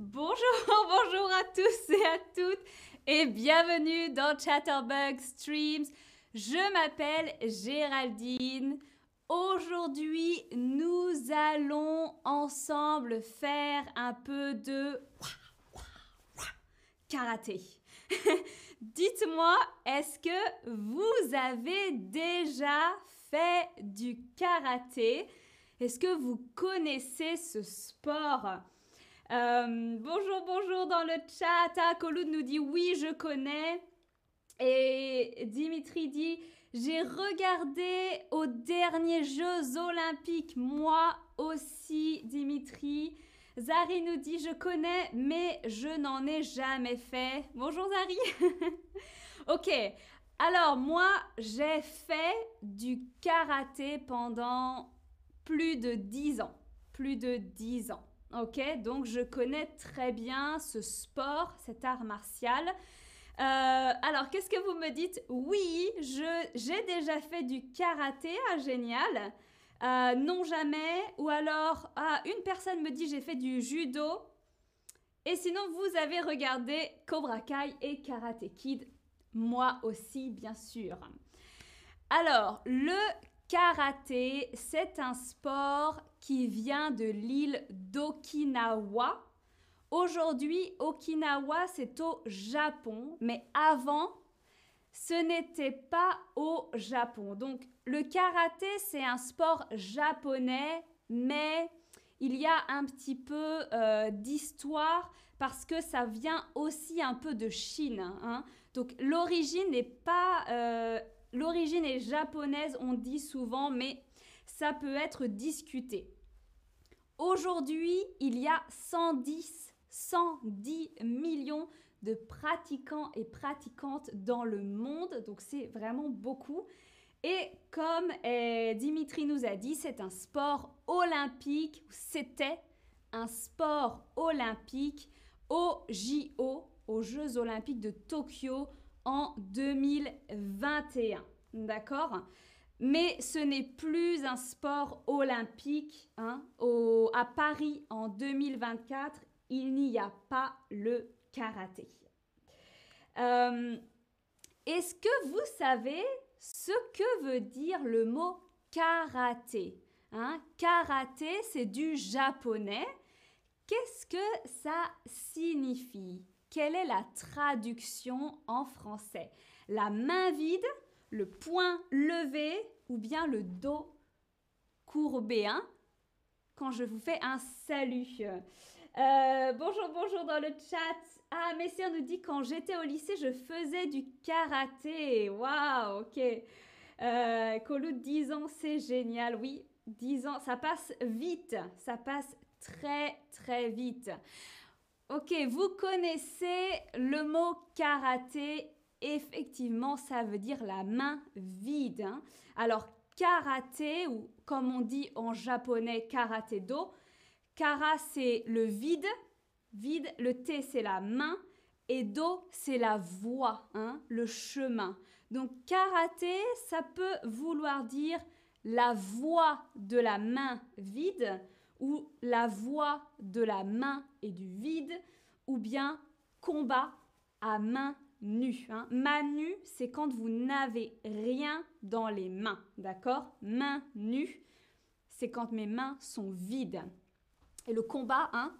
Bonjour, bonjour à tous et à toutes et bienvenue dans Chatterbug Streams. Je m'appelle Géraldine. Aujourd'hui, nous allons ensemble faire un peu de karaté. Dites-moi, est-ce que vous avez déjà fait du karaté? Est-ce que vous connaissez ce sport? Euh, Bonjour, bonjour dans le chat. Ah, nous dit oui, je connais. Et Dimitri dit j'ai regardé aux derniers Jeux olympiques, moi aussi, Dimitri. Zari nous dit je connais, mais je n'en ai jamais fait. Bonjour Zari. ok, alors moi j'ai fait du karaté pendant plus de 10 ans. Plus de 10 ans. Ok, donc je connais très bien ce sport, cet art martial. Euh, alors, qu'est-ce que vous me dites Oui, j'ai déjà fait du karaté, ah, génial. Euh, non, jamais. Ou alors, ah, une personne me dit j'ai fait du judo. Et sinon, vous avez regardé Cobra Kai et Karate Kid. Moi aussi, bien sûr. Alors, le karaté, c'est un sport qui vient de l'île d'Okinawa. Aujourd'hui, Okinawa, c'est au Japon, mais avant, ce n'était pas au Japon. Donc, le karaté, c'est un sport japonais, mais il y a un petit peu euh, d'histoire parce que ça vient aussi un peu de Chine. Hein. Donc, l'origine n'est pas... Euh, l'origine est japonaise, on dit souvent, mais ça peut être discuté. Aujourd'hui, il y a 110, 110 millions de pratiquants et pratiquantes dans le monde. Donc c'est vraiment beaucoup. Et comme eh, Dimitri nous a dit, c'est un sport olympique. C'était un sport olympique aux JO, aux Jeux olympiques de Tokyo en 2021. D'accord? Mais ce n'est plus un sport olympique. Hein. à Paris en 2024, il n'y a pas le karaté. Euh, est-ce que vous savez ce que veut dire le mot karaté? Hein? Karaté, c'est du japonais. Qu'est-ce que ça signifie? Quelle est la traduction en français? La main vide, le poing levé ou bien le dos courbé hein? quand je vous fais un salut. Euh, bonjour, bonjour dans le chat. Ah, Messier nous dit quand j'étais au lycée, je faisais du karaté. Waouh, ok. Euh, 10 ans, c'est génial. Oui, 10 ans, ça passe vite. Ça passe très, très vite. Ok, vous connaissez le mot karaté. Effectivement, ça veut dire la main vide. Hein. Alors, karaté, ou comme on dit en japonais, karaté do. Kara, c'est le vide Vide, le T c'est la main et Do c'est la voie, hein, le chemin. Donc karaté, ça peut vouloir dire la voie de la main vide ou la voie de la main et du vide ou bien combat à main nue. Hein. Main nue, c'est quand vous n'avez rien dans les mains, d'accord? Main nue, c'est quand mes mains sont vides. Et le combat, hein,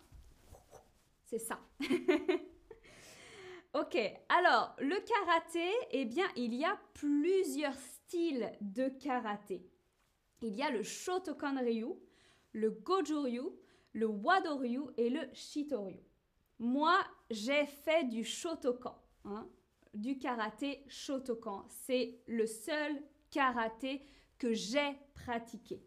c'est ça. ok, alors le karaté, eh bien, il y a plusieurs styles de karaté. Il y a le Shotokan Ryu, le Goju-ryu, le Wado-ryu et le Shito-ryu. Moi, j'ai fait du Shotokan, hein, du karaté Shotokan. C'est le seul karaté que j'ai pratiqué.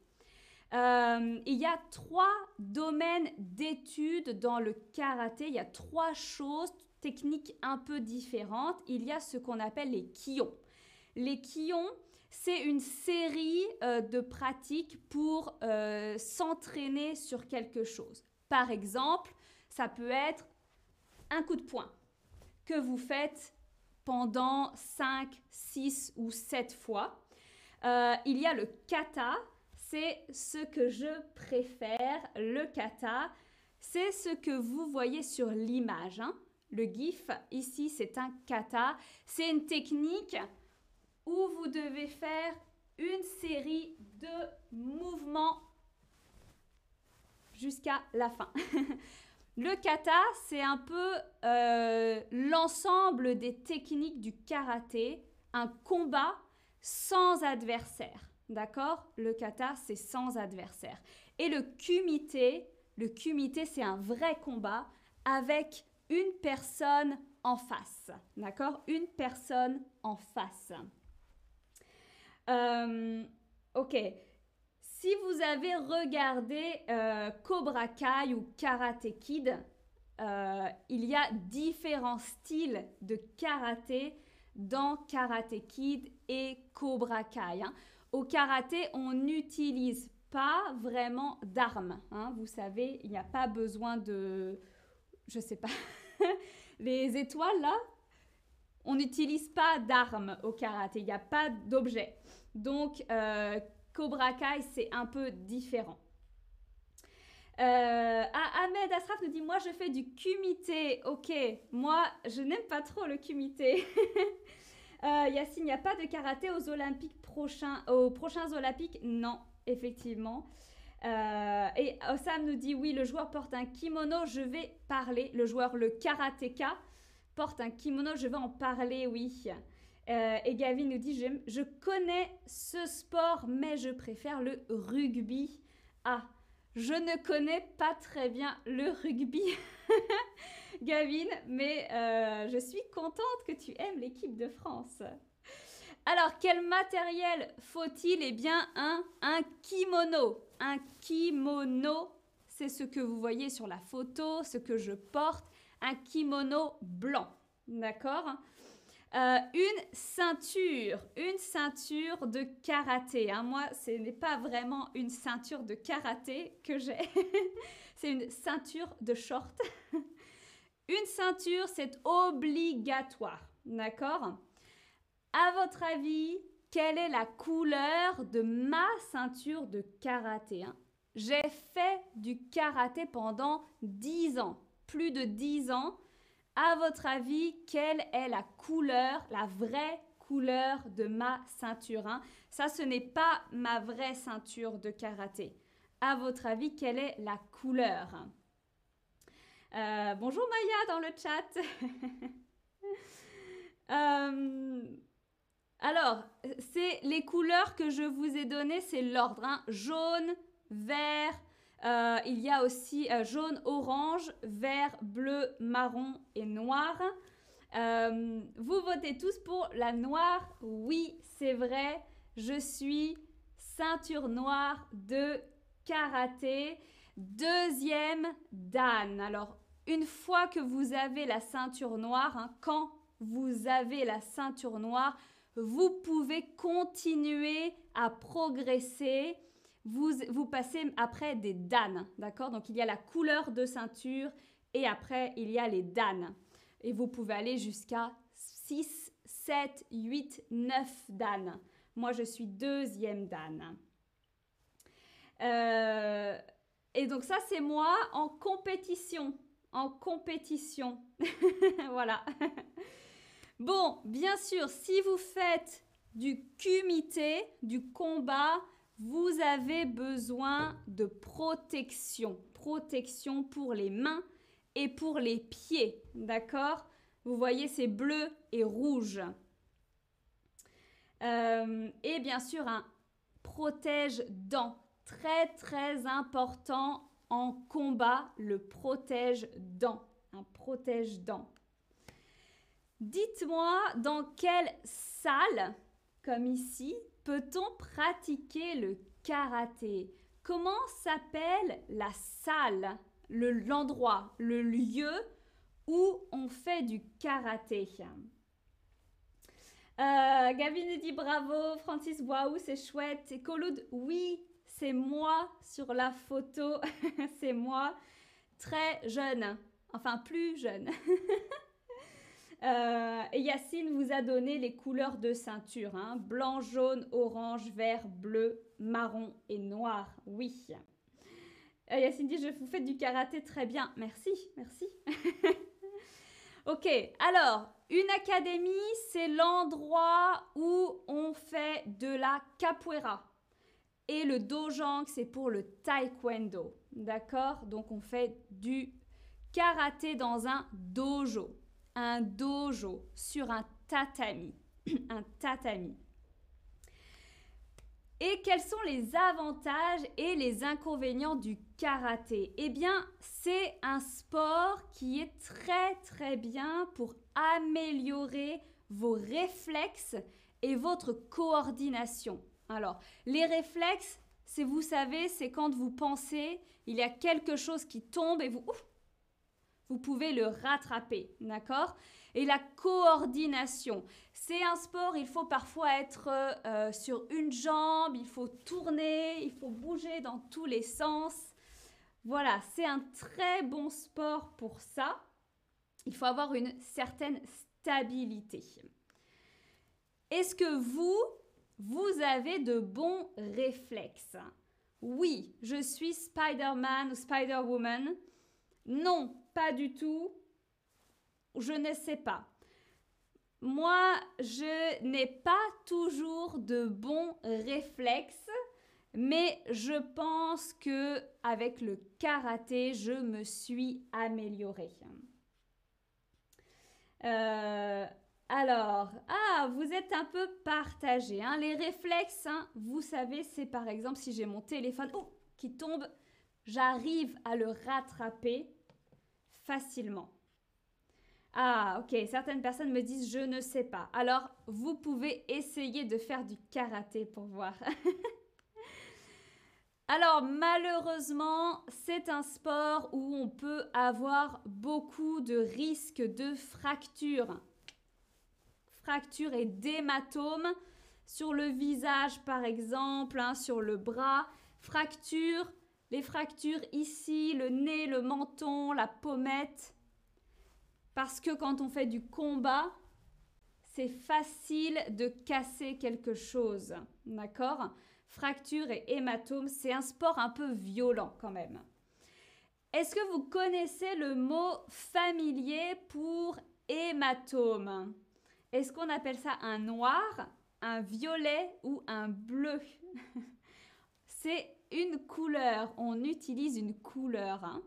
Euh, il y a trois domaines d'études dans le karaté. Il y a trois choses techniques un peu différentes. Il y a ce qu'on appelle les kions. Les kions, c'est une série euh, de pratiques pour euh, s'entraîner sur quelque chose. Par exemple, ça peut être un coup de poing que vous faites pendant 5, 6 ou 7 fois. il y a le kata, c'est ce que je préfère, le kata. c'est ce que vous voyez sur l'image. Hein. Le GIF, ici, c'est un kata. C'est une technique où vous devez faire une série de mouvements jusqu'à la fin. Le kata, c'est un peu euh, l'ensemble des techniques du karaté, un combat sans adversaire. D'accord? Le kata, c'est sans adversaire. Et le kumite, le kumite, c'est un vrai combat avec une personne en face. D'accord? Une personne en face. Euh, ok. Si vous avez regardé euh, Cobra Kai ou Karate Kid, euh, il y a différents styles de karaté dans Karate Kid et Cobra Kai. Hein. Au karaté, on n'utilise pas vraiment d'armes. Hein. Vous savez, il n'y a pas besoin de... Je sais pas. Les étoiles, là, on n'utilise pas d'armes au karaté. Il n'y a pas d'objet. Donc, euh, Cobra Kai, c'est un peu différent. Euh, ah, Ahmed Asraf nous dit Moi, je fais du kumité. Ok, moi, je n'aime pas trop le kumité. euh, Yacine, il n'y a pas de karaté aux Olympiques prochains, aux prochains Olympiques? Non, effectivement. Euh, et Osam nous dit Oui, le joueur porte un kimono. Je vais parler. Le joueur, le karatéka, porte un kimono. Je vais en parler, oui. Euh, et Gavin nous dit Je connais ce sport, mais je préfère le rugby. Ah, je ne connais pas très bien le rugby, Gavin, mais euh, je suis contente que tu aimes l'équipe de France. Alors, quel matériel faut-il? Eh bien, un, un kimono. Un kimono, c'est ce que vous voyez sur la photo, ce que je porte. Un kimono blanc. D'accord? Euh, une ceinture, une ceinture de karaté. Hein. Moi, ce n'est pas vraiment une ceinture de karaté que j'ai, c'est une ceinture de short. une ceinture, c'est obligatoire, d'accord? À votre avis, quelle est la couleur de ma ceinture de karaté hein? J'ai fait du karaté pendant 10 ans, plus de 10 ans. À votre avis, quelle est la couleur, la vraie couleur de ma ceinture hein? Ça, ce n'est pas ma vraie ceinture de karaté. À votre avis, quelle est la couleur euh, Bonjour Maya dans le chat. Euh, alors, c'est les couleurs que je vous ai données, c'est l'ordre. Hein? Jaune, vert, euh, il y a aussi euh, jaune, orange, vert, bleu, marron et noir. Euh, vous votez tous pour la noire. Oui, c'est vrai. Je suis ceinture noire de karaté. Deuxième Dan. Alors, une fois que vous avez la ceinture noire, hein, quand vous avez la ceinture noire, vous pouvez continuer à progresser vous, passez après des danes, d'accord? Donc il y a la couleur de ceinture et après il y a les danes. Et vous pouvez aller jusqu'à 6, 7, 8, 9 danes. Moi je suis deuxième dan. Euh, et donc ça c'est moi en compétition. En compétition. voilà. bon, bien sûr, si vous faites du kumité, du combat, vous avez besoin de protection. Protection pour les mains et pour les pieds. D'accord? Vous voyez, c'est bleu et rouge. Euh, et bien sûr, un protège-dents. Très, très important en combat, le protège-dents. Un protège-dents. Dites-moi dans quelle salle, comme ici, peut-on pratiquer le karaté? Comment s'appelle la salle, l'endroit, le, lieu où on fait du karaté? Euh, Gavin dit bravo, Francis, waouh, c'est chouette. Et Coloud, oui, c'est moi sur la photo, c'est moi, très jeune, enfin plus jeune. Euh, Yacine vous a donné les couleurs de ceinture. Hein. blanc, jaune, orange, vert, bleu, marron et noir. Oui. Euh, Yacine dit, je vous fais du karaté très bien. Merci, merci. ok, alors, une académie, c'est l'endroit où on fait de la capoeira. Et le dojang, c'est pour le taekwondo. D'accord? Donc, on fait du karaté dans un dojo. Un dojo sur un tatami. un tatami. Et quels sont les avantages et les inconvénients du karaté? Eh bien, c'est un sport qui est très très bien pour améliorer vos réflexes et votre coordination. Alors, les réflexes, c'est vous savez, c'est quand vous pensez, il y a quelque chose qui tombe et vous, vous pouvez le rattraper, d'accord? Et la coordination, c'est un sport, il faut parfois être euh, sur une jambe, il faut tourner, il faut bouger dans tous les sens. Voilà, c'est un très bon sport pour ça. Il faut avoir une certaine stabilité. Est-ce que vous, vous avez de bons réflexes? Oui, je suis Spider-Man ou Spider-Woman. Non, pas du tout. Je ne sais pas. Moi, je n'ai pas toujours de bons réflexes, mais je pense que avec le karaté, je me suis améliorée. Euh, alors, ah, vous êtes un peu partagé. Hein. Les réflexes, hein, vous savez, c'est par exemple si j'ai mon téléphone qui tombe, j'arrive à le rattraper facilement. Ah, ok, certaines personnes me disent je ne sais pas. Alors, vous pouvez essayer de faire du karaté pour voir. Alors, malheureusement, c'est un sport où on peut avoir beaucoup de risques de fractures. Fractures et d'hématomes sur le visage, par exemple, hein, sur le bras. Fractures, les fractures ici, le nez, le menton, la pommette parce que quand on fait du combat, c'est facile de casser quelque chose. D'accord? Fracture et hématome, c'est un sport un peu violent quand même. Est-ce que vous connaissez le mot familier pour hématome? Est-ce qu'on appelle ça un noir, un violet ou un bleu? C'est couleur. On utilise une couleur. Hein.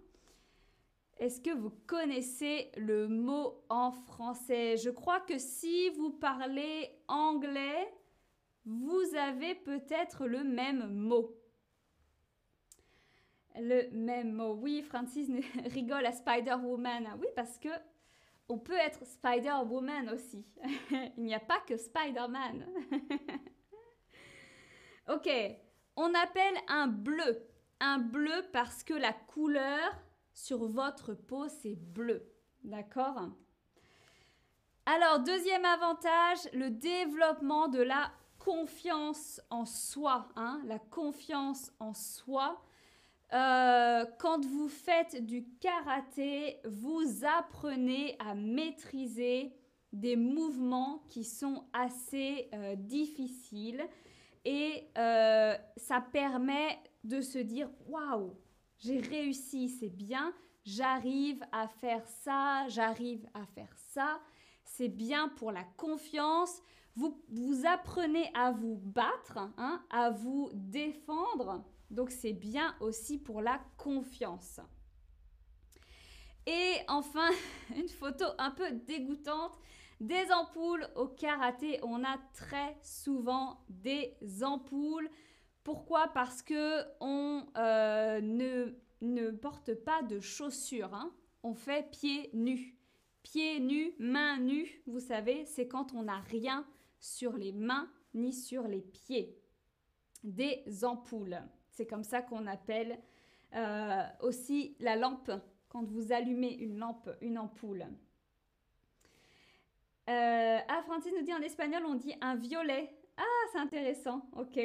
Est-ce que vous connaissez le mot en français? Je crois que si vous parlez anglais, vous avez peut-être le même mot. Le même mot. Oui, Francis rigole à Spider-Woman. Oui, parce que on peut être Spider-Woman aussi. Il n'y a pas que Spider-Man. ok, on appelle un bleu. Un bleu parce que la couleur sur votre peau, c'est bleu. D'accord? Alors, deuxième avantage, le développement de la confiance en soi. Hein, la confiance en soi. Euh, quand vous faites du karaté, vous apprenez à maîtriser des mouvements qui sont assez euh, difficiles et euh, ça permet de se dire waouh, j'ai réussi, c'est bien, j'arrive à faire ça, j'arrive à faire ça, c'est bien pour la confiance. Vous, vous apprenez à vous battre, hein, à vous défendre, donc c'est bien aussi pour la confiance. Et enfin, une photo un peu dégoûtante. Des ampoules au karaté, on a très souvent des ampoules pourquoi? Parce que on euh, ne, porte pas de chaussures. Hein. On fait pieds nus. Pieds nus, mains nues, vous savez, c'est quand on n'a rien sur les mains ni sur les pieds. Des ampoules. C'est comme ça qu'on appelle euh, aussi la lampe, quand vous allumez une lampe, une ampoule. Euh, ah, Francine nous dit en espagnol, on dit un violet. Ah, c'est intéressant, ok.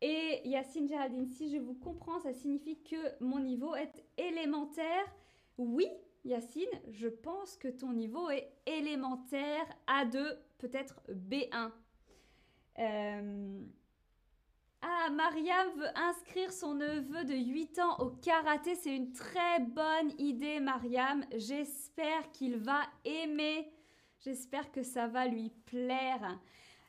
Et Yacine Géraldine, si je vous comprends, ça signifie que mon niveau est élémentaire. Oui, Yacine, je pense que ton niveau est élémentaire A2, peut-être B1. Euh, ah, Ah, Mariam veut inscrire son neveu de 8 ans au karaté. C'est une très bonne idée, Mariam. J'espère qu'il va aimer. J'espère que ça va lui plaire.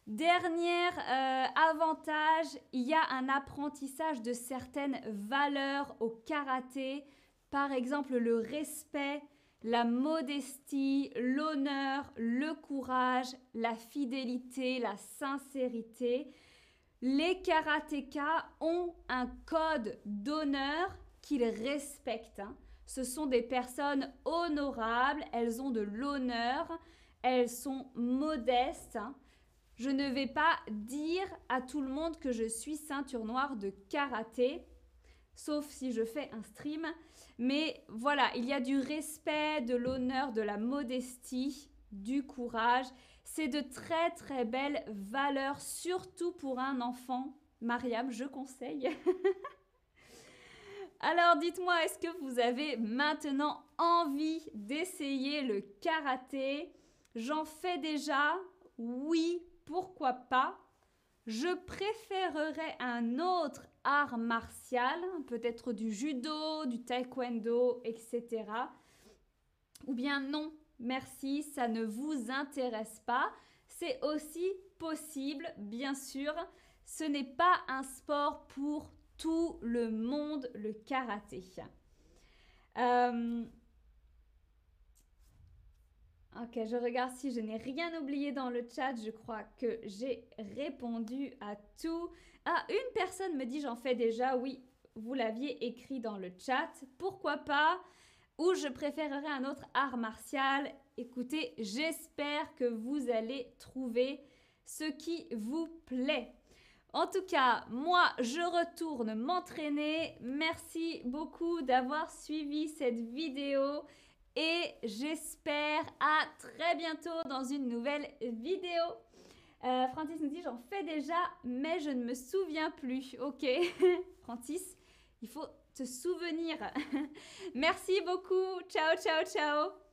Dernier euh, avantage, il y a un apprentissage de certaines valeurs au karaté. Par exemple, le respect, la modestie, l'honneur, le courage, la fidélité, la sincérité. Les karatékas ont un code d'honneur qu'ils respectent. Hein. Ce sont des personnes honorables, elles ont de l'honneur, elles sont modestes. Je ne vais pas dire à tout le monde que je suis ceinture noire de karaté, sauf si je fais un stream. Mais voilà, il y a du respect, de l'honneur, de la modestie, du courage. C'est de très très belles valeurs, surtout pour un enfant. Mariam, je conseille. Alors dites-moi, est-ce que vous avez maintenant envie d'essayer le karaté? J'en fais déjà Oui, pourquoi pas Je préférerais un autre art martial, peut-être du judo, du taekwondo, etc. Ou bien non, merci, ça ne vous intéresse pas. C'est aussi possible, bien sûr. Ce n'est pas un sport pour tout le monde, le karaté. Euh, Ok, je regarde si je n'ai rien oublié dans le chat. Je crois que j'ai répondu à tout. Ah, une personne me dit j'en fais déjà. Oui, vous l'aviez écrit dans le chat. Pourquoi pas? Ou je préférerais un autre art martial. Écoutez, j'espère que vous allez trouver ce qui vous plaît. En tout cas, moi, je retourne m'entraîner. Merci beaucoup d'avoir suivi cette vidéo et j'espère à très bientôt dans une nouvelle vidéo. Euh, Francis nous dit j'en fais déjà mais je ne me souviens plus. Ok Francis, il faut te souvenir. Merci beaucoup. Ciao ciao ciao.